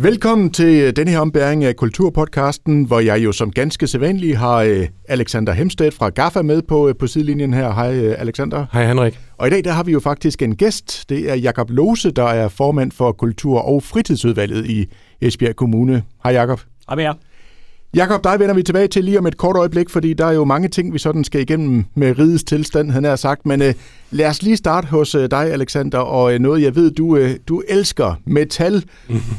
Velkommen til denne her ombæring af Kulturpodcasten, hvor jeg jo som ganske sædvanlig har øh, Alexander Hemstedt fra GAFA med på, øh, på sidelinjen her. Hej øh, Alexander. Hej Henrik. Og i dag der har vi jo faktisk en gæst. Det er Jakob Lose, der er formand for Kultur- og Fritidsudvalget i Esbjerg Kommune. Hej Jakob. Hej med jer. Jakob, dig vender vi tilbage til lige om et kort øjeblik, fordi der er jo mange ting, vi sådan skal igennem med ridets tilstand, han har sagt. Men uh, lad os lige starte hos uh, dig, Alexander, og uh, noget, jeg ved, du, uh, du elsker metal.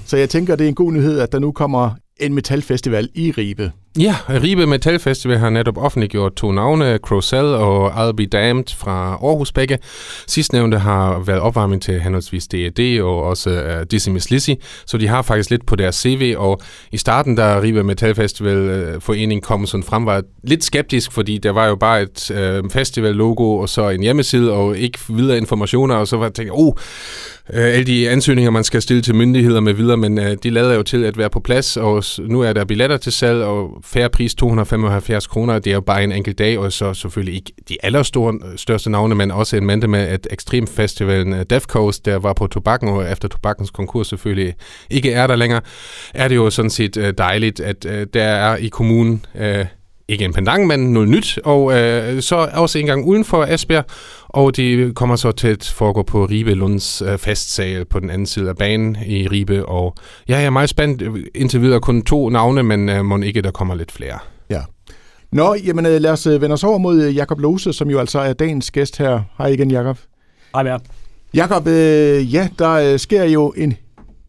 Så jeg tænker, det er en god nyhed, at der nu kommer en metalfestival i Ribe. Ja, Ribe Metal Festival har netop offentliggjort to navne, Crocell og I'll Be Damned fra Aarhus begge. Sidstnævnte har været opvarmning til henholdsvis D&D og også uh, Dizzy Miss Lizzy, så de har faktisk lidt på deres CV, og i starten, da Ribe Metal Festival uh, øh, forening kom sådan frem, var lidt skeptisk, fordi der var jo bare et uh, festival-logo og så en hjemmeside og ikke videre informationer, og så var jeg tænkt, oh, alle de ansøgninger, man skal stille til myndigheder med videre, men uh, de lader jo til at være på plads, og nu er der billetter til salg, og færre pris 275 kroner. Det er jo bare en enkelt dag, og så selvfølgelig ikke de allerstørste øh, navne, men også en mente med at Extremfestivalen øh, Death Coast, der var på tobakken, og efter tobakkens konkurs selvfølgelig ikke er der længere, er det jo sådan set øh, dejligt, at der er i kommunen ikke en pendant, men noget nyt, og øh, så også en gang uden for Esbjerg, og de kommer så til at foregå på Ribe Lunds øh, festsal på den anden side af banen i Ribe, og ja, jeg er meget spændt. Indtil videre kun to navne, men øh, må ikke der kommer lidt flere. Ja. Nå, jamen øh, lad os øh, vende os over mod øh, Jakob Lose, som jo altså er dagens gæst her. Hej igen, Jakob. Hej med Jakob, øh, ja, der øh, sker jo en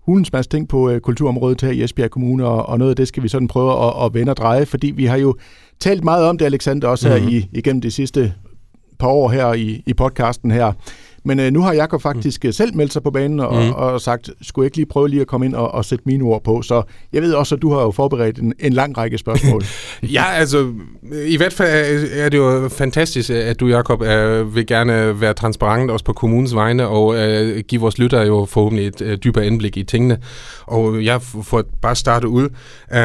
hulens masse ting på øh, kulturområdet her i Esbjerg Kommune, og, og noget af det skal vi sådan prøve at, at vende og dreje, fordi vi har jo talt meget om det, Alexander, også her mm-hmm. i, igennem de sidste par år her i, i podcasten her. Men øh, nu har Jakob faktisk mm. selv meldt sig på banen og, mm. og sagt, skulle jeg ikke lige prøve lige at komme ind og, og sætte mine ord på? Så jeg ved også, at du har jo forberedt en, en lang række spørgsmål. ja, altså i hvert fald er det jo fantastisk, at du, Jakob, øh, vil gerne være transparent også på kommunens vegne og øh, give vores lyttere jo forhåbentlig et øh, dybere indblik i tingene. Og jeg får bare starte ud.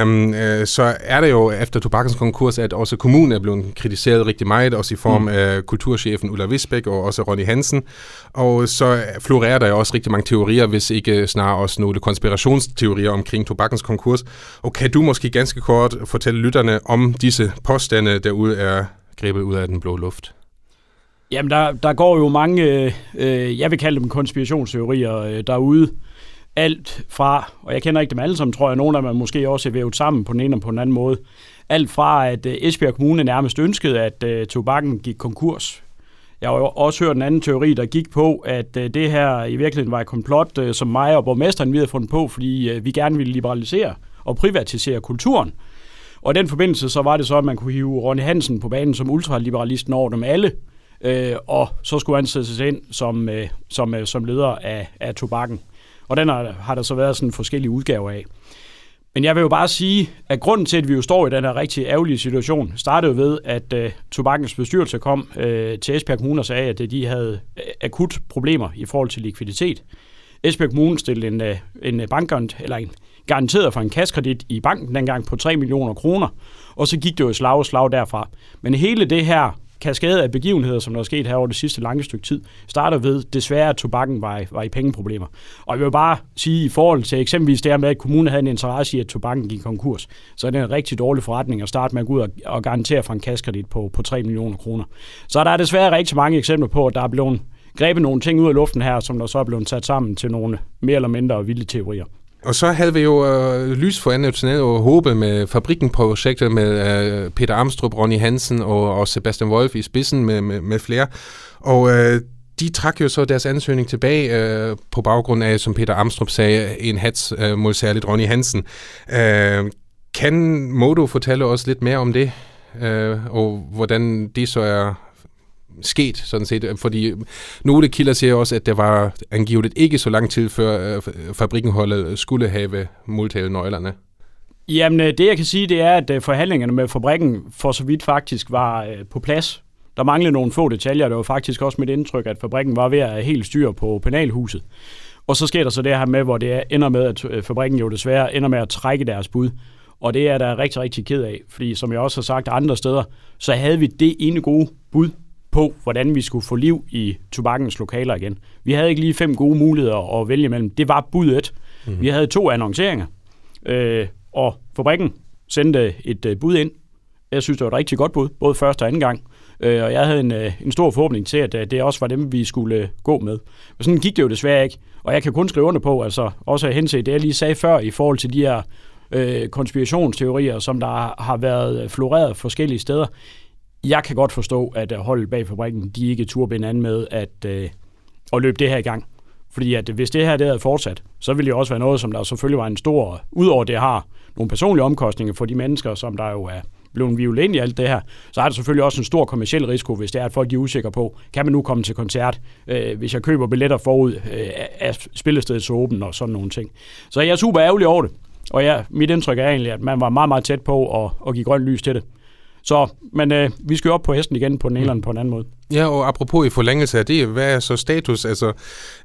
Um, øh, så er det jo efter tobakkens konkurs, at også kommunen er blevet kritiseret rigtig meget, også i form mm. af kulturchefen Ulla Wisbæk og også Ronny Hansen. Og så florerer der jo også rigtig mange teorier, hvis ikke snarere også nogle konspirationsteorier omkring tobakkens konkurs. Og kan du måske ganske kort fortælle lytterne om disse påstande, derude er grebet ud af den blå luft? Jamen, der, der går jo mange, øh, jeg vil kalde dem konspirationsteorier øh, derude. Alt fra, og jeg kender ikke dem alle sammen, tror jeg, nogle af dem måske også er vævet sammen på den ene og på den anden måde. Alt fra, at øh, Esbjerg Kommune nærmest ønskede, at øh, tobakken gik konkurs jeg har jo også hørt en anden teori, der gik på, at øh, det her i virkeligheden var et komplot, øh, som mig og borgmesteren vi havde fundet på, fordi øh, vi gerne ville liberalisere og privatisere kulturen. Og i den forbindelse så var det så, at man kunne hive Ronny Hansen på banen som ultraliberalisten over dem alle, øh, og så skulle han sættes ind som, øh, som, øh, som leder af, af tobakken. Og den har, har der så været sådan forskellige udgaver af. Men jeg vil jo bare sige, at grunden til, at vi jo står i den her rigtig ærgerlige situation, startede jo ved, at øh, tobakkens bestyrelse kom øh, til Esbjerg Kommune og sagde, at øh, de havde øh, akut problemer i forhold til likviditet. Esbjerg Kommune stillede en, øh, en bankgarant, eller en garanteret for en kaskredit i banken dengang på 3 millioner kroner, og så gik det jo slag og slag derfra. Men hele det her kaskade af begivenheder, som der er sket her over det sidste lange stykke tid, starter ved desværre, at tobakken var i, var i pengeproblemer. Og jeg vil bare sige, i forhold til eksempelvis det her med, at kommunen havde en interesse i, at tobakken gik konkurs, så er det en rigtig dårlig forretning at starte med at gå ud og, og garantere for en kaskredit på, på 3 millioner kroner. Så der er desværre rigtig mange eksempler på, at der er blevet grebet nogle ting ud af luften her, som der så er blevet sat sammen til nogle mere eller mindre vilde teorier. Og så havde vi jo øh, lys for andet og håbe med fabrikken-projektet med øh, Peter Armstrong, Ronny Hansen og, og Sebastian Wolf i spidsen med, med, med flere. Og øh, de trak jo så deres ansøgning tilbage øh, på baggrund af, som Peter Armstrong sagde, en hats øh, mod særligt Ronny Hansen. Øh, kan Modo fortælle os lidt mere om det, øh, og hvordan det så er sket, sådan set. Øh, fordi nogle kilder siger også, at det var angiveligt ikke så lang tid før øh, fabrikkenholdet øh, skulle have modtaget nøglerne. Jamen, det jeg kan sige, det er, at forhandlingerne med fabrikken for så vidt faktisk var på plads. Der manglede nogle få detaljer. Det var faktisk også mit indtryk, at fabrikken var ved at have helt styr på penalhuset. Og så sker der så det her med, hvor det ender med, at fabrikken jo desværre ender med at trække deres bud. Og det er der rigtig, rigtig ked af, fordi som jeg også har sagt andre steder, så havde vi det ene gode bud på, hvordan vi skulle få liv i tobakkens lokaler igen. Vi havde ikke lige fem gode muligheder at vælge mellem. Det var budet. Mm-hmm. Vi havde to annonceringer. Øh, og fabrikken sendte et øh, bud ind. Jeg synes, det var et rigtig godt bud, både første og anden gang. Øh, og jeg havde en, øh, en stor forhåbning til, at øh, det også var dem, vi skulle øh, gå med. Men sådan gik det jo desværre ikke. Og jeg kan kun skrive under på, altså også henset det, jeg lige sagde før, i forhold til de her øh, konspirationsteorier, som der har været floreret forskellige steder. Jeg kan godt forstå, at øh, holdet bag fabrikken, de ikke turde binde an med at, øh, at løbe det her i gang. Fordi at hvis det her det havde fortsat, så ville det også være noget, som der selvfølgelig var en stor, udover det har nogle personlige omkostninger for de mennesker, som der jo er blevet violet ind i alt det her, så er der selvfølgelig også en stor kommersiel risiko, hvis det er, at folk er usikre på, kan man nu komme til koncert, øh, hvis jeg køber billetter forud øh, af spillestedet åben og sådan nogle ting. Så jeg er super ærgerlig over det, og ja, mit indtryk er egentlig, at man var meget, meget tæt på at, at give grønt lys til det. Så, men øh, vi skal jo op på hesten igen på den ene eller på en anden måde. Ja, og apropos i forlængelse af det, hvad er så status? Altså,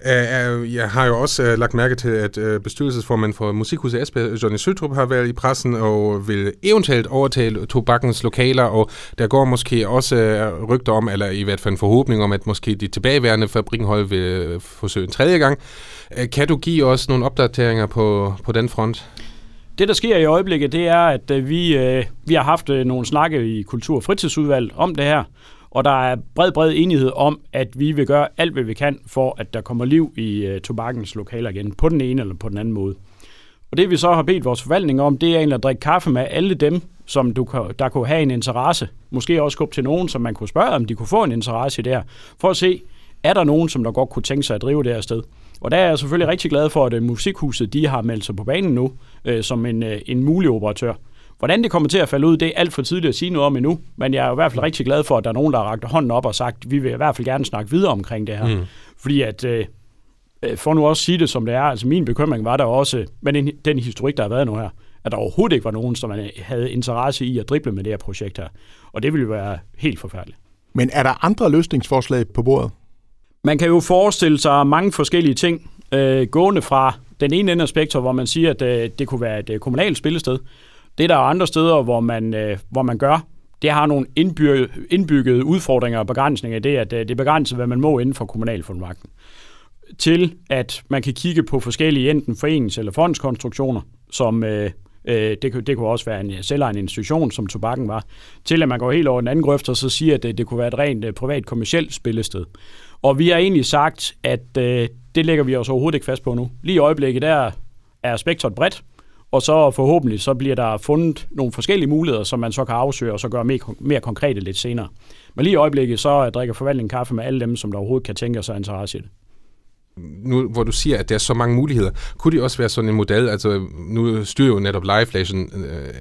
øh, jeg har jo også øh, lagt mærke til, at øh, bestyrelsesformanden for Musikhuset Esbjerg, Johnny Søtrup, har været i pressen og vil eventuelt overtale tobakkens lokaler, og der går måske også øh, rygter om, eller i hvert fald en forhåbning om, at måske de tilbageværende fabrikkenhold vil øh, forsøge en tredje gang. Øh, kan du give os nogle opdateringer på, på den front? Det, der sker i øjeblikket, det er, at øh, vi, øh, vi har haft øh, nogle snakke i Kultur- og Fritidsudvalg om det her, og der er bred, bred enighed om, at vi vil gøre alt, hvad vi kan, for at der kommer liv i øh, tobakkens lokaler igen, på den ene eller på den anden måde. Og det vi så har bedt vores forvaltning om, det er egentlig at drikke kaffe med alle dem, som du kan, der kunne have en interesse. Måske også gå op til nogen, som man kunne spørge, om de kunne få en interesse i det her. For at se, er der nogen, som der godt kunne tænke sig at drive det her sted. Og der er jeg selvfølgelig rigtig glad for, at uh, Musikhuset de har meldt sig på banen nu, uh, som en, uh, en mulig operatør. Hvordan det kommer til at falde ud, det er alt for tidligt at sige noget om endnu, men jeg er i hvert fald rigtig glad for, at der er nogen, der har rakt hånden op og sagt, vi vil i hvert fald gerne snakke videre omkring det her. Mm. Fordi at, øh, for nu også sige det som det er, altså min bekymring var der også, med den, den historik, der har været nu her, at der overhovedet ikke var nogen, som havde interesse i at drible med det her projekt her. Og det ville jo være helt forfærdeligt. Men er der andre løsningsforslag på bordet? Man kan jo forestille sig mange forskellige ting, øh, gående fra den ene ende af spektret, hvor man siger, at øh, det kunne være et øh, kommunalt spillested, det der er andre steder, hvor man, øh, hvor man gør, det har nogle indbyggede, indbyggede udfordringer og begrænsninger i det, at øh, det er begrænset, hvad man må inden for kommunalfuldmagten. Til at man kan kigge på forskellige enten forenings- eller fondskonstruktioner, som øh, øh, det, det kunne også være en øh, selvejende institution, som tobakken var, til at man går helt over den anden grøft og så siger, at det, det kunne være et rent øh, privat kommersielt spillested. Og vi har egentlig sagt, at øh, det lægger vi os overhovedet ikke fast på nu. Lige i øjeblikket der er spektret bredt, og så forhåbentlig så bliver der fundet nogle forskellige muligheder, som man så kan afsøge og så gøre mere, mere konkrete lidt senere. Men lige i øjeblikket, så drikker forvaltningen kaffe med alle dem, som der overhovedet kan tænke sig interesse i det. Nu, hvor du siger, at der er så mange muligheder, kunne det også være sådan en model, altså nu styrer jo netop Liveflashen, øh,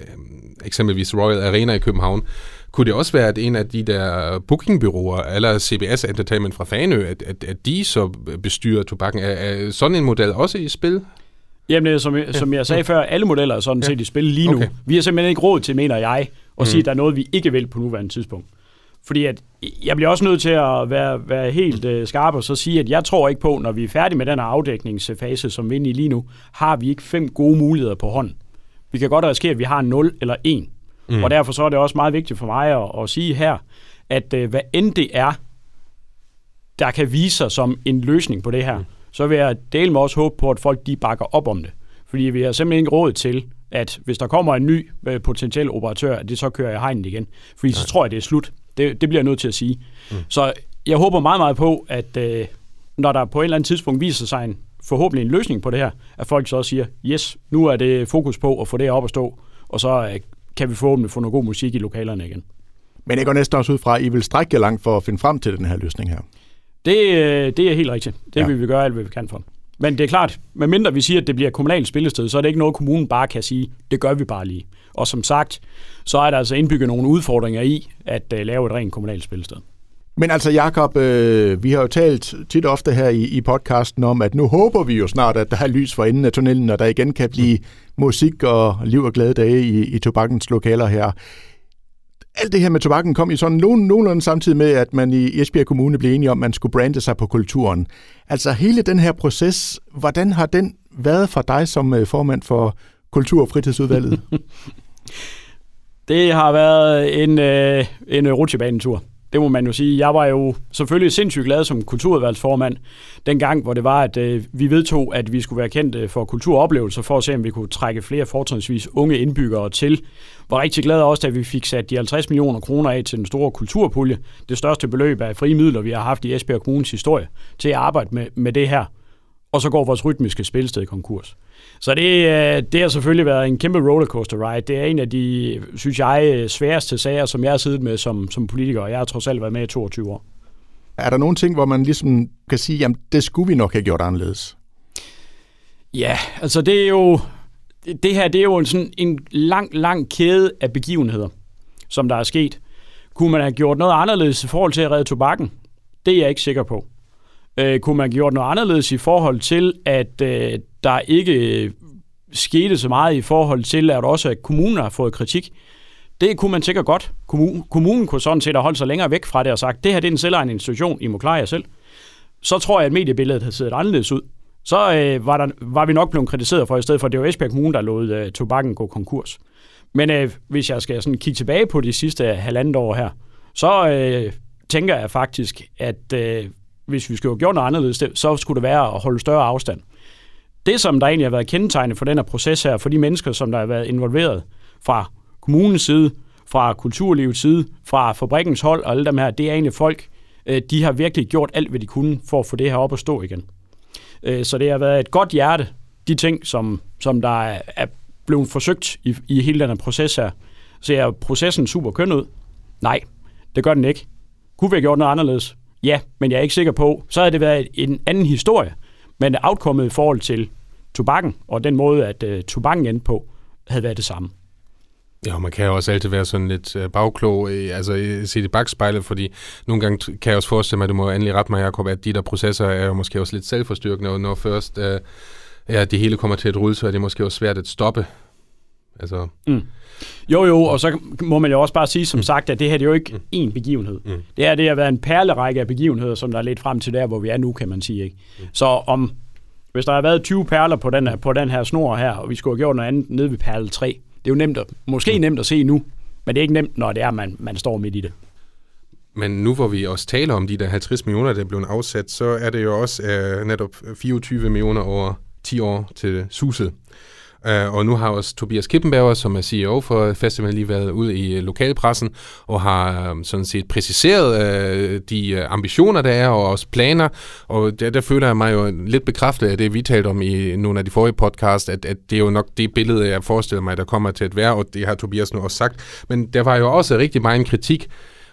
eksempelvis Royal Arena i København, kunne det også være, at en af de der bookingbyråer, eller CBS Entertainment fra Fanø, at, at, at de så bestyrer tobakken? Er, er sådan en model også i spil? Jamen, som, ja. som jeg sagde før, alle modeller er sådan ja. set i spil lige nu. Okay. Vi har simpelthen ikke råd til, mener jeg, at mm. sige, at der er noget, vi ikke vil på nuværende tidspunkt. Fordi at jeg bliver også nødt til at være, være helt øh, skarp og så sige, at jeg tror ikke på, når vi er færdige med den her afdækningsfase, som vi er inde i lige nu, har vi ikke fem gode muligheder på hånden. Vi kan godt risikere, at vi har 0 eller 1. Mm. Og derfor så er det også meget vigtigt for mig at, at sige her, at øh, hvad end det er, der kan vise sig som en løsning på det her, mm så vil jeg dele med også håbe på, at folk de bakker op om det. Fordi vi har simpelthen ikke råd til, at hvis der kommer en ny øh, potentiel operatør, at det så kører jeg hegnet igen. Fordi Nej. så tror jeg, det er slut. Det, det bliver jeg nødt til at sige. Mm. Så jeg håber meget, meget på, at øh, når der på et eller andet tidspunkt viser sig en forhåbentlig en løsning på det her, at folk så også siger, yes, nu er det fokus på at få det op at stå, og så øh, kan vi forhåbentlig få noget god musik i lokalerne igen. Men jeg går næsten også ud fra, at I vil strække jer langt for at finde frem til den her løsning her. Det, øh, det er helt rigtigt. Det ja. vil vi gøre alt, hvad vi kan for. Men det er klart, medmindre vi siger, at det bliver kommunalt spillested, så er det ikke noget, kommunen bare kan sige, det gør vi bare lige. Og som sagt, så er der altså indbygget nogle udfordringer i at uh, lave et rent kommunalt spillested. Men altså Jakob, øh, vi har jo talt tit ofte her i, i podcasten om, at nu håber vi jo snart, at der er lys for enden af tunnelen, og der igen kan blive musik og liv og glade dage i, i tobakkens lokaler her alt det her med tobakken kom i sådan nogen, nogenlunde samtidig med, at man i Esbjerg Kommune blev enige om, at man skulle brande sig på kulturen. Altså hele den her proces, hvordan har den været for dig som øh, formand for Kultur- og Fritidsudvalget? det har været en, øh, en øh, rutsjebanetur. Det må man jo sige. Jeg var jo selvfølgelig sindssygt glad som kulturudvalgsformand dengang, hvor det var, at øh, vi vedtog, at vi skulle være kendt øh, for kulturoplevelser, for at se, om vi kunne trække flere fortrinsvis unge indbyggere til. Var rigtig glad også, at vi fik sat de 50 millioner kroner af til den store kulturpulje. Det største beløb af frie midler, vi har haft i Esbjerg Kommunes historie, til at arbejde med, med det her. Og så går vores rytmiske spilsted i konkurs. Så det, øh, det har selvfølgelig været en kæmpe rollercoaster ride. Det er en af de, synes jeg, sværeste sager, som jeg har siddet med som, som politiker, og jeg har trods alt været med i 22 år. Er der nogle ting, hvor man ligesom kan sige, jamen det skulle vi nok have gjort anderledes? Ja, altså det er jo, det her det er jo en, sådan en lang, lang kæde af begivenheder, som der er sket. Kunne man have gjort noget anderledes i forhold til at redde tobakken? Det er jeg ikke sikker på. Øh, kunne man have gjort noget anderledes i forhold til, at øh, der ikke øh, skete så meget i forhold til, at også at kommunen har fået kritik? Det kunne man sikkert godt. Kommunen kunne sådan set have holdt sig længere væk fra det og sagt, det her det er en selvejende institution, I må klare jer selv. Så tror jeg, at mediebilledet havde set anderledes ud. Så øh, var, der, var vi nok blevet kritiseret for, i stedet for, at det var Esbjerg Kommune, der lod øh, tobakken gå konkurs. Men øh, hvis jeg skal sådan kigge tilbage på de sidste halvandet år her, så øh, tænker jeg faktisk, at øh, hvis vi skulle have gjort noget anderledes, så skulle det være at holde større afstand. Det, som der egentlig har været kendetegnet for den her proces her, for de mennesker, som der har været involveret fra kommunens side, fra kulturlivets side, fra fabrikkens hold og alle dem her, det er egentlig folk, øh, de har virkelig gjort alt, hvad de kunne for at få det her op at stå igen. Øh, så det har været et godt hjerte, de ting, som, som der er blevet forsøgt i, i hele den her proces her. Ser processen super køn ud? Nej, det gør den ikke. Kunne vi have gjort noget anderledes? Ja, men jeg er ikke sikker på. Så havde det været en anden historie. Men outcomeet i forhold til tobakken, og den måde, at øh, tobakken endte på, havde været det samme. Ja, man kan jo også altid være sådan lidt øh, bagklog, øh, altså øh, se det bagspejlet, fordi nogle gange kan jeg også forestille mig, at du må endelig rette mig, Jacob, at de der processer er jo måske også lidt selvforstyrkende, og når først øh, ja, det hele kommer til at rulle, så er det måske også svært at stoppe. Altså... Mm. Jo, jo, og så må man jo også bare sige som mm. sagt, at det her det er jo ikke mm. én begivenhed. Mm. Det er det har været en perlerække af begivenheder, som der er lidt frem til der, hvor vi er nu, kan man sige. Ikke? Mm. Så om, hvis der har været 20 perler på den, her, på den her snor her, og vi skulle have gjort noget andet nede ved perle 3, det er jo nemt at, måske mm. nemt at se nu, men det er ikke nemt, når det er, man, man står midt i det. Men nu hvor vi også taler om de der 50 millioner, der er blevet afsat, så er det jo også uh, netop 24 millioner over 10 år til Suset. Uh, og nu har også Tobias Kippenberger, som er CEO for festivalen, lige været ud i øh, lokalpressen og har um, sådan set præciseret uh, de uh, ambitioner, der er, og også planer. Og der, der føler jeg mig jo lidt bekræftet af det, vi talte om i nogle af de forrige podcast, at, at det er jo nok det billede, jeg forestiller mig, der kommer til at være, og det har Tobias nu også sagt. Men der var jo også rigtig meget kritik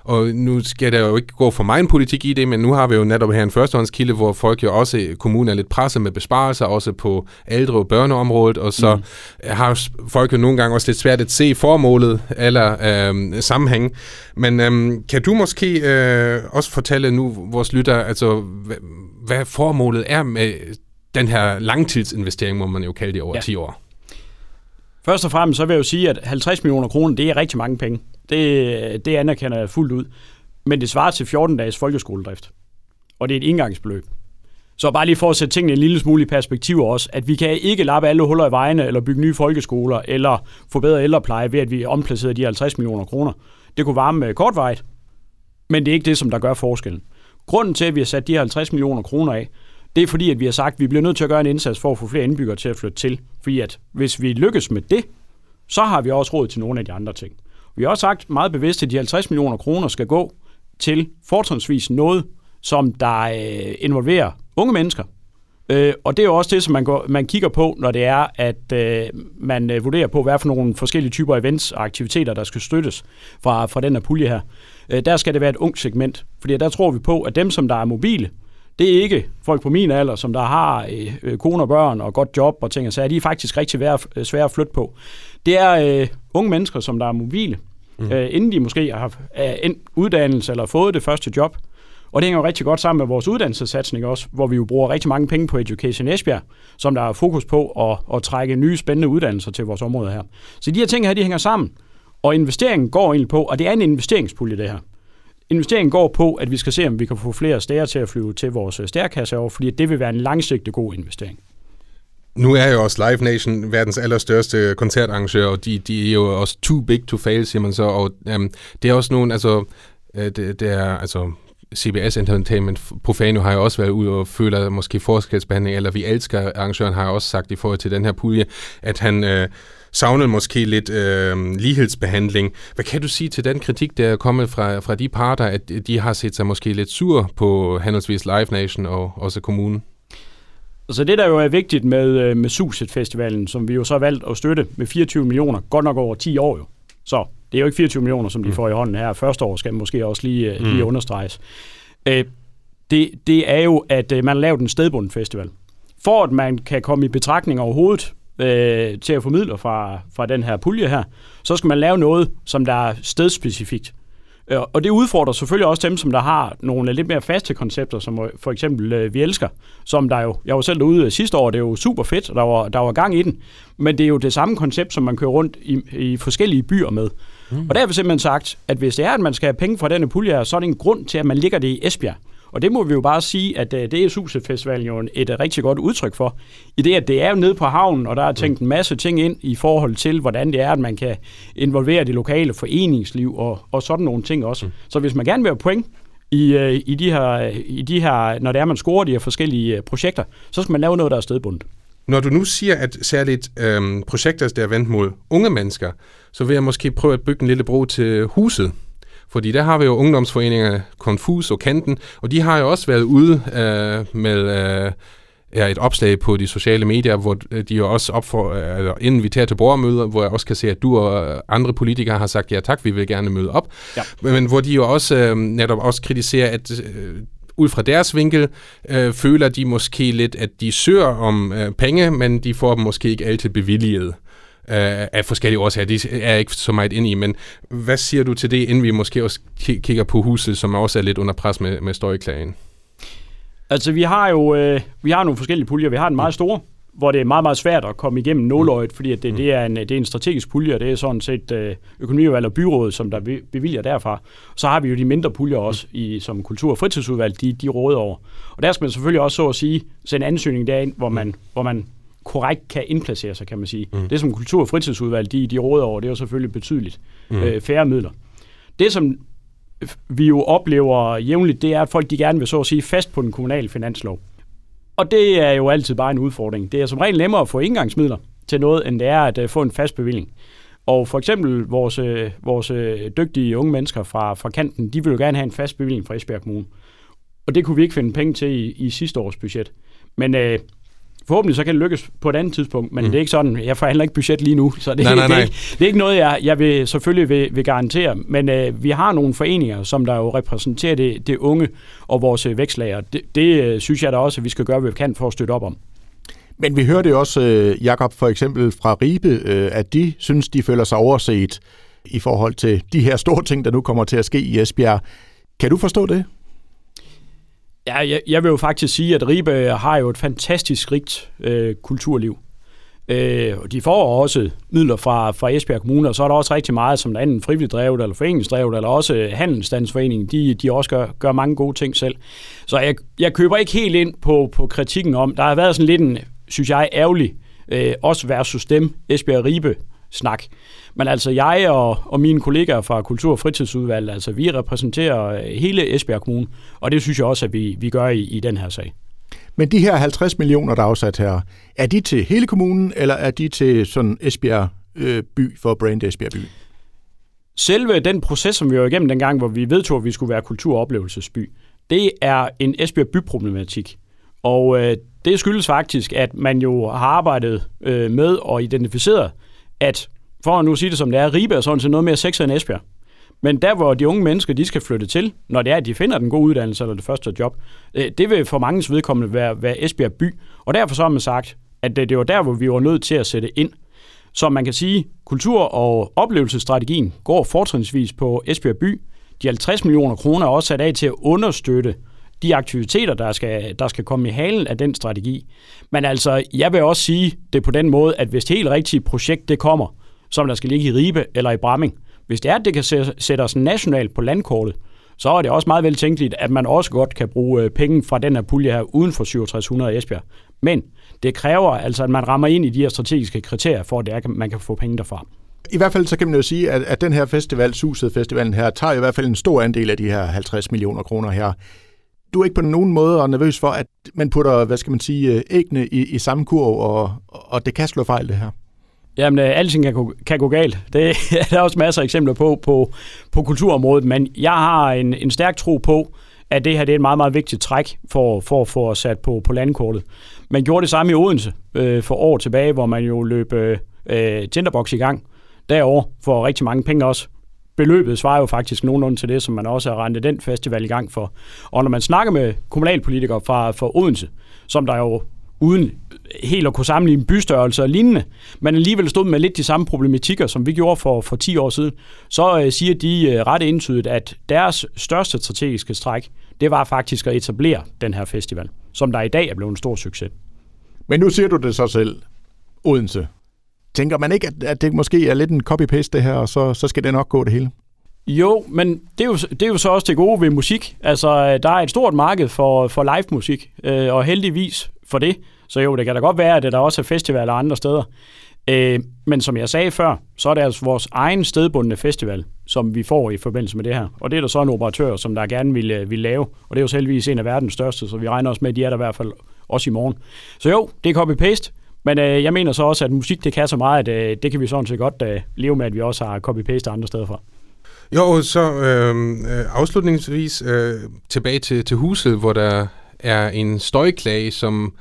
og nu skal der jo ikke gå for meget politik i det, men nu har vi jo netop her en førstehåndskilde, hvor folk jo også, kommunen er lidt presset med besparelser, også på ældre- og børneområdet, og så mm. har folk jo nogle gange også lidt svært at se formålet eller øhm, sammenhæng. Men øhm, kan du måske øh, også fortælle nu vores lytter, altså hvad, hvad formålet er med den her langtidsinvestering, må man jo kalde det, over ja. 10 år? Først og fremmest så vil jeg jo sige, at 50 millioner kroner, det er rigtig mange penge. Det, det anerkender jeg fuldt ud. Men det svarer til 14 dages folkeskoledrift. Og det er et indgangsbeløb. Så bare lige for at sætte tingene en lille smule i perspektiv også, at vi kan ikke lappe alle huller i vejene, eller bygge nye folkeskoler, eller forbedre ældrepleje ved, at vi omplacerer de 50 millioner kroner. Det kunne varme øh, kortvejt, men det er ikke det, som der gør forskellen. Grunden til, at vi har sat de 50 millioner kroner af, det er fordi, at vi har sagt, at vi bliver nødt til at gøre en indsats for at få flere indbyggere til at flytte til. Fordi at hvis vi lykkes med det, så har vi også råd til nogle af de andre ting. Vi har også sagt meget bevidst, at de 50 millioner kroner skal gå til fortrinsvis noget, som der øh, involverer unge mennesker. Øh, og det er jo også det, som man, går, man kigger på, når det er, at øh, man øh, vurderer på, hvad for nogle forskellige typer events og aktiviteter, der skal støttes fra, fra den her pulje her. Øh, der skal det være et ungt segment, fordi der tror vi på, at dem, som der er mobile, det er ikke folk på min alder, som der har øh, øh kone og børn og godt job og ting og sager. De er faktisk rigtig svære, svære at flytte på. Det er øh, unge mennesker, som der er mobile, mm. øh, inden de måske har øh, en uddannelse eller fået det første job. Og det hænger jo rigtig godt sammen med vores uddannelsessatsning også, hvor vi jo bruger rigtig mange penge på Education Esbjerg, som der er fokus på at, at trække nye spændende uddannelser til vores område her. Så de her ting her, de hænger sammen. Og investeringen går egentlig på, og det er en investeringspulje det her. Investeringen går på, at vi skal se, om vi kan få flere stære til at flyve til vores stærkasse over, fordi det vil være en langsigtet god investering. Nu er jo også Live Nation verdens allerstørste koncertarrangør, og de, de er jo også too big to fail, siger man så, og øhm, det er også nogle, altså, øh, det, det er altså CBS Entertainment Profano har jo også været ud og føler måske forskelsbehandling, eller vi elsker arrangøren har også sagt i forhold til den her pulje, at han øh, savnede måske lidt øh, lighedsbehandling. Hvad kan du sige til den kritik, der er kommet fra, fra de parter, at de har set sig måske lidt sur på handelsvis Live Nation og også kommunen? Så det, der jo er vigtigt med, øh, med Suset Festivalen, som vi jo så har valgt at støtte med 24 millioner, godt nok over 10 år jo. Så det er jo ikke 24 millioner, som de mm. får i hånden her. Første år skal måske også lige, øh, mm. lige understreges. Øh, det, det er jo, at man har lavet en stedbunden festival. For at man kan komme i betragtning overhovedet øh, til at formidle fra, fra den her pulje her, så skal man lave noget, som der er stedspecifikt. Øh, og det udfordrer selvfølgelig også dem, som der har nogle lidt mere faste koncepter, som for eksempel øh, Vi Elsker, som der jo, jeg var selv derude sidste år, det er jo super fedt, der var, der var gang i den, men det er jo det samme koncept, som man kører rundt i, i forskellige byer med. Mm. Og der har vi simpelthen sagt, at hvis det er, at man skal have penge fra denne pulje, så er det en grund til, at man ligger det i Esbjerg. Og det må vi jo bare sige, at det er Suset Festivalen jo et rigtig godt udtryk for. I det, at det er jo nede på havnen, og der er tænkt en masse ting ind i forhold til, hvordan det er, at man kan involvere det lokale foreningsliv og, og sådan nogle ting også. Mm. Så hvis man gerne vil have point i, øh, i, de her, i de her, når det er, man scorer de her forskellige øh, projekter, så skal man lave noget, der er stedbundet. Når du nu siger, at særligt øhm, projekter, der er vendt mod unge mennesker, så vil jeg måske prøve at bygge en lille bro til huset. Fordi der har vi jo ungdomsforeninger Confus og Kanten, og de har jo også været ude øh, med øh, ja, et opslag på de sociale medier, hvor de jo også opfor, eller inviterer til borgermøder, hvor jeg også kan se, at du og andre politikere har sagt, ja tak, vi vil gerne møde op. Ja. Men hvor de jo også øh, netop også kritiserer, at øh, ud fra deres vinkel, øh, føler de måske lidt, at de søger om øh, penge, men de får dem måske ikke altid bevilliget øh, Øh, af forskellige årsager. Det er jeg ikke så meget ind i, men hvad siger du til det, inden vi måske også kigger på huset, som også er lidt under pres med, med støjklagen? Altså, vi har jo øh, vi har nogle forskellige puljer. Vi har en meget stor, hvor det er meget, meget svært at komme igennem nåløjet, fordi at det, det, er en, det er en strategisk pulje, og det er sådan set øh, økonomiudvalg og byrådet, som der bevilger derfra. Så har vi jo de mindre puljer også, i, som kultur- og fritidsudvalg, de, de råder over. Og der skal man selvfølgelig også så at sige sende ansøgning derind, hvor man, hvor man korrekt kan indplacere sig, kan man sige. Mm. Det, som kultur- og fritidsudvalg de, de råder over, det er jo selvfølgelig betydeligt mm. øh, færre midler. Det, som vi jo oplever jævnligt, det er, at folk de gerne vil så at sige fast på den kommunale finanslov. Og det er jo altid bare en udfordring. Det er som regel nemmere at få indgangsmidler til noget, end det er at uh, få en fast bevilling. Og for eksempel vores, uh, vores uh, dygtige unge mennesker fra, fra kanten, de vil jo gerne have en fast bevilling fra Esbjerg Kommune. Og det kunne vi ikke finde penge til i, i sidste års budget. Men uh, forhåbentlig så kan det lykkes på et andet tidspunkt, men mm. det er ikke sådan, jeg forhandler ikke budget lige nu, så det, nej, nej, nej. Det, er ikke, det er ikke noget, jeg, jeg vil, selvfølgelig vil, vil garantere, men øh, vi har nogle foreninger, som der jo repræsenterer det, det unge og vores øh, vækslager. Det, det øh, synes jeg da også, at vi skal gøre, hvad vi kan for at støtte op om. Men vi hørte jo også, øh, Jakob for eksempel fra Ribe, øh, at de synes, de føler sig overset i forhold til de her store ting, der nu kommer til at ske i Esbjerg. Kan du forstå det? Ja, jeg, jeg vil jo faktisk sige, at Ribe har jo et fantastisk rigt øh, kulturliv. Øh, og de får også midler fra, fra Esbjerg Kommune, og så er der også rigtig meget, som der enten frivilligt drevet eller foreningsdrevet, eller også Handelsstandsforeningen, de, de også gør, gør mange gode ting selv. Så jeg, jeg køber ikke helt ind på, på kritikken om, der har været sådan lidt en, synes jeg, ærgerlig, øh, også versus dem, Esbjerg Ribe snak. Men altså jeg og, og mine kollegaer fra Kultur- og Fritidsudvalget, altså vi repræsenterer øh, hele Esbjerg Kommune, og det synes jeg også, at vi, vi gør i, i den her sag. Men de her 50 millioner, der er afsat her, er de til hele kommunen, eller er de til sådan Esbjerg øh, by for Brand Esbjerg by? Selve den proces, som vi var igennem dengang, hvor vi vedtog, at vi skulle være kultur- og oplevelsesby, det er en Esbjerg byproblematik. Og øh, det skyldes faktisk, at man jo har arbejdet øh, med og identificeret, at for at nu sige det som det er, Ribe er sådan set noget mere sexet end Esbjerg. Men der, hvor de unge mennesker, de skal flytte til, når det er, at de finder den gode uddannelse eller det første job, øh, det vil for mange vedkommende være, være Esbjerg by. Og derfor så har man sagt, at det, det var der, hvor vi var nødt til at sætte ind. Så man kan sige, kultur- og oplevelsesstrategien går fortrinsvis på Esbjerg by. De 50 millioner kroner er også sat af til at understøtte de aktiviteter, der skal, der skal komme i halen af den strategi. Men altså, jeg vil også sige det på den måde, at hvis det helt rigtige projekt det kommer, som der skal ligge i Ribe eller i Bramming, hvis det er, at det kan sætte os nationalt på landkortet, så er det også meget vel tænkeligt, at man også godt kan bruge øh, penge fra den her pulje her uden for 6700 Esbjerg. Men det kræver altså, at man rammer ind i de her strategiske kriterier, for at det er, man kan få penge derfra. I hvert fald så kan man jo sige, at, at den her festival, Suset Festivalen her, tager i hvert fald en stor andel af de her 50 millioner kroner her. Du er ikke på nogen måde nervøs for, at man putter, hvad skal man sige, øh, ægne i, i samme kurv, og, og det kan slå fejl det her? Jamen, øh, alting kan gå, kan gå galt. Det er der også masser af eksempler på, på på kulturområdet, men jeg har en, en stærk tro på, at det her det er et meget, meget vigtigt træk for, for at få os sat på, på landkortet. Man gjorde det samme i Odense øh, for år tilbage, hvor man jo løb øh, øh Tinderbox i gang derovre for rigtig mange penge også. Beløbet svarer jo faktisk nogenlunde til det, som man også har rentet den festival i gang for. Og når man snakker med kommunalpolitikere fra, fra Odense, som der jo uden helt at kunne sammenligne bystørrelse og lignende, men alligevel stod med lidt de samme problematikker, som vi gjorde for, for 10 år siden, så øh, siger de øh, ret entydigt, at deres største strategiske stræk, det var faktisk at etablere den her festival, som der i dag er blevet en stor succes. Men nu siger du det så selv, Odense. Tænker man ikke, at, at det måske er lidt en copy-paste det her, og så, så skal det nok gå det hele? Jo, men det er jo, det er jo så også det gode ved musik. Altså, øh, der er et stort marked for, for live musik, øh, og heldigvis for det. Så jo, det kan da godt være, at der også er festivaler andre steder. Øh, men som jeg sagde før, så er det altså vores egen stedbundne festival, som vi får i forbindelse med det her. Og det er der så en operatør, som der gerne vil, øh, vil lave. Og det er jo selvvis en af verdens største, så vi regner også med, at de er der i hvert fald også i morgen. Så jo, det er copy-paste. Men øh, jeg mener så også, at musik det kan så meget, at øh, det kan vi sådan set godt øh, leve med, at vi også har copy-paste andre steder fra. Jo, så øhm, øh, afslutningsvis øh, tilbage til, til huset, hvor der er en støjklage, som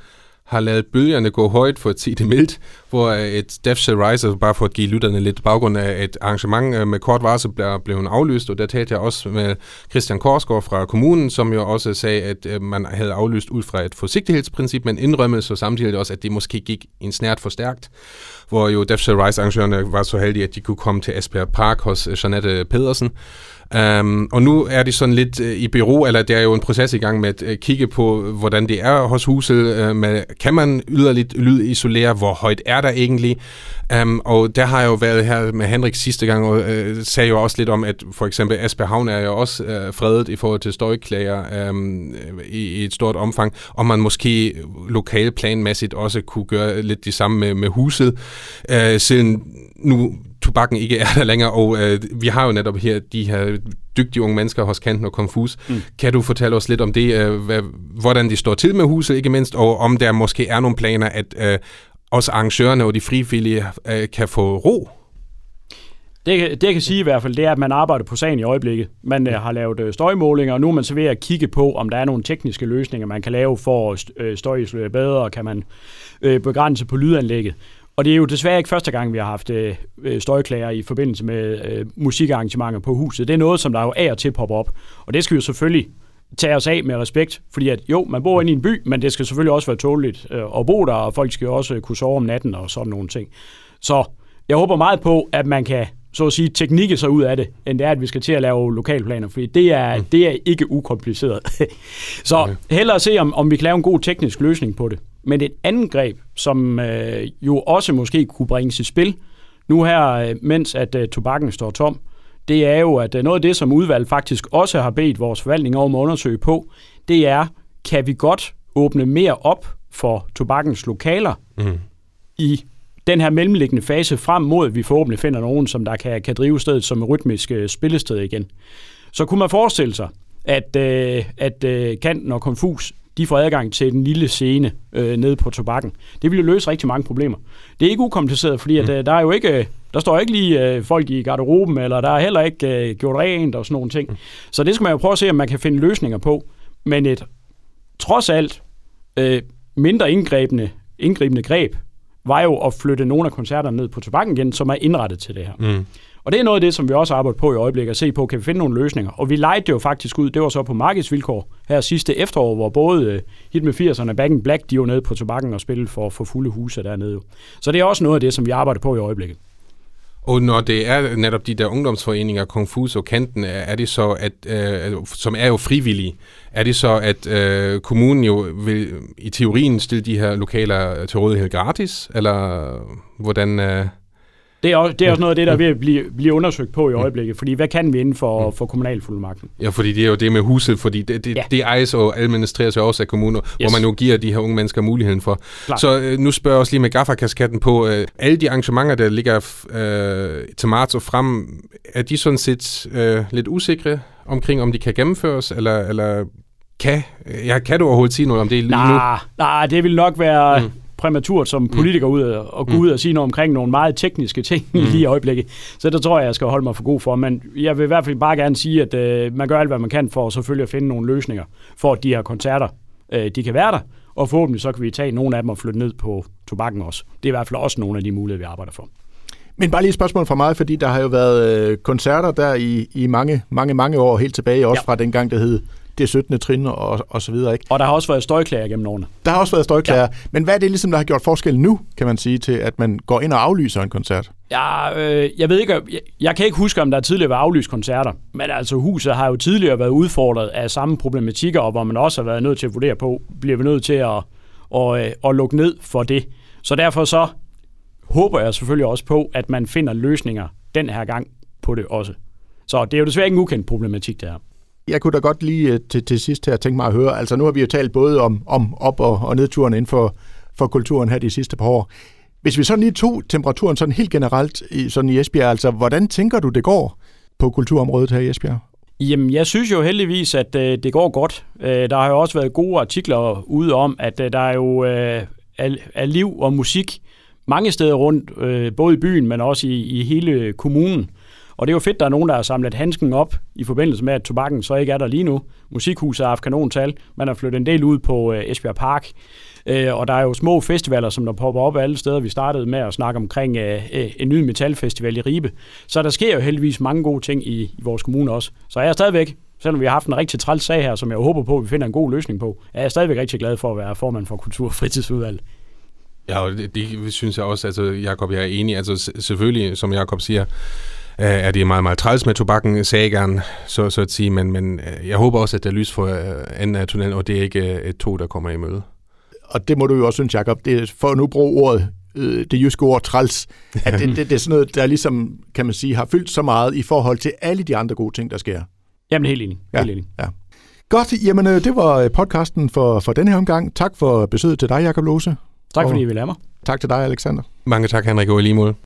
har lavet bølgerne gå højt, for at sige det mildt, hvor øh, et Death Shall Rise, bare for at give lytterne lidt baggrund af et arrangement øh, med kort varsel, blev, blev aflyst, og der talte jeg også med Christian Korsgaard fra kommunen, som jo også sagde, at øh, man havde aflyst ud fra et forsigtighedsprincip, men indrømmede så samtidig også, at det måske gik en snært for stærkt, hvor jo Death Shall Rise arrangørerne var så heldige, at de kunne komme til Esbjerg Park hos Janette Jeanette Pedersen, Um, og nu er det sådan lidt uh, i bureau, eller der er jo en proces i gang med at uh, kigge på, hvordan det er hos huset. Uh, med, kan man yderligt lydisolere? Hvor højt er der egentlig? Um, og der har jeg jo været her med Henrik sidste gang, og uh, sagde jo også lidt om, at for eksempel Asperhavn er jo også uh, fredet i forhold til støjklager um, i, i et stort omfang, og man måske lokalplanmæssigt også kunne gøre lidt det samme med, med huset, uh, siden nu tobakken ikke er der længere, og øh, vi har jo netop her de her dygtige unge mennesker hos Kanten og Confus. Mm. Kan du fortælle os lidt om det, øh, hvad, hvordan de står til med huset, ikke mindst, og om der måske er nogle planer, at øh, også arrangørerne og de frivillige øh, kan få ro? Det, det jeg kan sige i hvert fald, det er, at man arbejder på sagen i øjeblikket. Man øh, har lavet øh, støjmålinger, og nu er man så ved at kigge på, om der er nogle tekniske løsninger, man kan lave for at øh, støjisolere bedre, og kan man øh, begrænse på lydanlægget. Og det er jo desværre ikke første gang, vi har haft øh, øh, støjklager i forbindelse med øh, musikarrangementer på huset. Det er noget, som der jo af og til popper op. Og det skal jo selvfølgelig tage os af med respekt, fordi at jo, man bor inde i en by, men det skal selvfølgelig også være tåligt øh, at bo der, og folk skal jo også kunne sove om natten og sådan nogle ting. Så jeg håber meget på, at man kan så at sige, teknikke sig ud af det, end det er, at vi skal til at lave lokalplaner, fordi det er, mm. det er ikke ukompliceret. så okay. hellere se, om, om vi kan lave en god teknisk løsning på det. Men et andet greb, som øh, jo også måske kunne bringes i spil, nu her, øh, mens at øh, tobakken står tom, det er jo, at øh, noget af det, som udvalget faktisk også har bedt vores forvaltning om at undersøge på, det er, kan vi godt åbne mere op for tobakkens lokaler mm. i den her mellemliggende fase frem mod, at vi forhåbentlig finder nogen, som der kan, kan drive stedet som rytmisk øh, spillested igen. Så kunne man forestille sig, at, øh, at øh, Kanten og Confus de får adgang til den lille scene øh, nede på tobakken. Det vil jo løse rigtig mange problemer. Det er ikke ukompliceret, fordi at, mm. der er jo ikke, der står ikke lige øh, folk i garderoben, eller der er heller ikke øh, gjort rent og sådan nogle ting. Mm. Så det skal man jo prøve at se, om man kan finde løsninger på. Men et trods alt øh, mindre indgrebende, indgribende greb var jo at flytte nogle af koncerterne ned på tobakken igen, som er indrettet til det her. Mm. Og det er noget af det, som vi også arbejder på i øjeblikket, at se på, kan vi finde nogle løsninger. Og vi lejede det jo faktisk ud, det var så på markedsvilkår her sidste efterår, hvor både uh, Hit med 80'erne og Back in Black, de var nede på tobakken og spillede for, for fulde huse dernede. Så det er også noget af det, som vi arbejder på i øjeblikket. Og når det er netop de der ungdomsforeninger, Kung Fu og Kanten, er det så, at, øh, som er jo frivillige, er det så, at øh, kommunen jo vil i teorien stille de her lokaler til rådighed gratis, eller hvordan... Øh det er, også, det er også noget af det, der er ved at blive, blive undersøgt på i øjeblikket, fordi hvad kan vi inden for, for kommunalfuldmagten? Ja, fordi det er jo det med huset, fordi det, det, Ja. det ejes og administreres jo også af kommuner, yes. Hvor man jo giver de her unge mennesker muligheden for. Klart. Så øh, nu spørger jeg også lige med gaffakasketten på, øh, alle de arrangementer, der ligger øh, til marts og frem, er de sådan set øh, lidt usikre omkring, om de kan gennemføres, eller, eller kan, ja, kan du overhovedet sige noget om det lige nu? Nej, nej, det vil nok være Mm. Mm. præmaturt som politiker ud og, og gå ud og sige noget omkring nogle meget tekniske ting mm. lige i øjeblikket. Så det tror jeg, jeg skal holde mig for god for. Men jeg vil i hvert fald bare gerne sige, at øh, man gør alt, hvad man kan for selvfølgelig at finde nogle løsninger, for at de her koncerter, øh, de kan være der. Og forhåbentlig så kan vi tage nogle af dem og flytte ned på tobakken også. Det er i hvert fald også nogle af de muligheder, vi arbejder for. Men bare lige et spørgsmål fra mig, fordi der har jo været øh, koncerter der i, i mange, mange, mange år helt tilbage, også Ja. fra dengang, det hed det 17. trin og, og så videre. Ikke? Og der har også været støjklager gennem årene. Der har også været støjklager, ja. men hvad er det ligesom, der har gjort forskel nu, kan man sige, til at man går ind og aflyser en koncert? Ja, øh, jeg ved ikke, jeg, jeg kan ikke huske, om der tidligere var aflyst koncerter, men altså huset har jo tidligere været udfordret af samme problematikker, og hvor man også har været nødt til at vurdere på, bliver vi nødt til at, og, øh, at lukke ned for det. Så derfor så håber jeg selvfølgelig også på, at man finder løsninger den her gang på det også. Så det er jo desværre ikke en ukendt problematik, det her. Jeg kunne da godt lige øh, til, til sidst her tænke mig at høre, altså nu har vi jo talt både om, om op- og, og nedturen inden for, for kulturen her de sidste par år. Hvis vi sådan lige tog temperaturen sådan helt generelt i, sådan i Esbjerg, altså hvordan tænker du, det går på kulturområdet her i Esbjerg? Jamen, jeg synes jo heldigvis, at øh, det går godt. Øh, der har jo også været gode artikler ude om, at øh, der er jo øh, er, er liv og musik mange steder rundt, øh, både i byen, men også i, i hele kommunen. Og det er jo fedt, der er nogen, der har samlet handsken op i forbindelse med, at tobakken så ikke er der lige nu. Musikhuset har haft kanontal. Man har flyttet en del ud på øh, Esbjerg Park. Øh, og der er jo små festivaler, som der popper op alle steder. Vi startede med at snakke omkring øh, øh, en ny metalfestival i Ribe. Så der sker jo heldigvis mange gode ting i, i vores kommune også. Så jeg er stadigvæk, selvom vi har haft en rigtig træls sag her, som jeg håber på, at vi finder en god løsning på, er jeg stadigvæk rigtig glad for at være formand for Kultur- og Fritidsudvalget. Ja, og det, det synes jeg også, altså Jakob, jeg er enig. Altså selvfølgelig, som Jakob siger, øh, er det meget, meget træls med tobakken, sageren, så, så at sige, men, men øh, jeg håber også, at der er lys for øh, enden af tunnelen, og det er ikke øh, et tog, der kommer i møde. Og det må du jo også synes, Jacob, det er for at nu bruge ordet, øh, det jyske ord træls, at det, det, det er sådan noget, der ligesom, kan man sige, har fyldt så meget i forhold til alle de andre gode ting, der sker. Jamen helt enig. Ja. Helt enig. Ja. Godt, jamen det var podcasten for, for denne her omgang. Tak for besøget til dig, Jakob Lose. Tak fordi I vil have mig. Tak til dig, Alexander. Mange tak, Henrik, og i lige måde.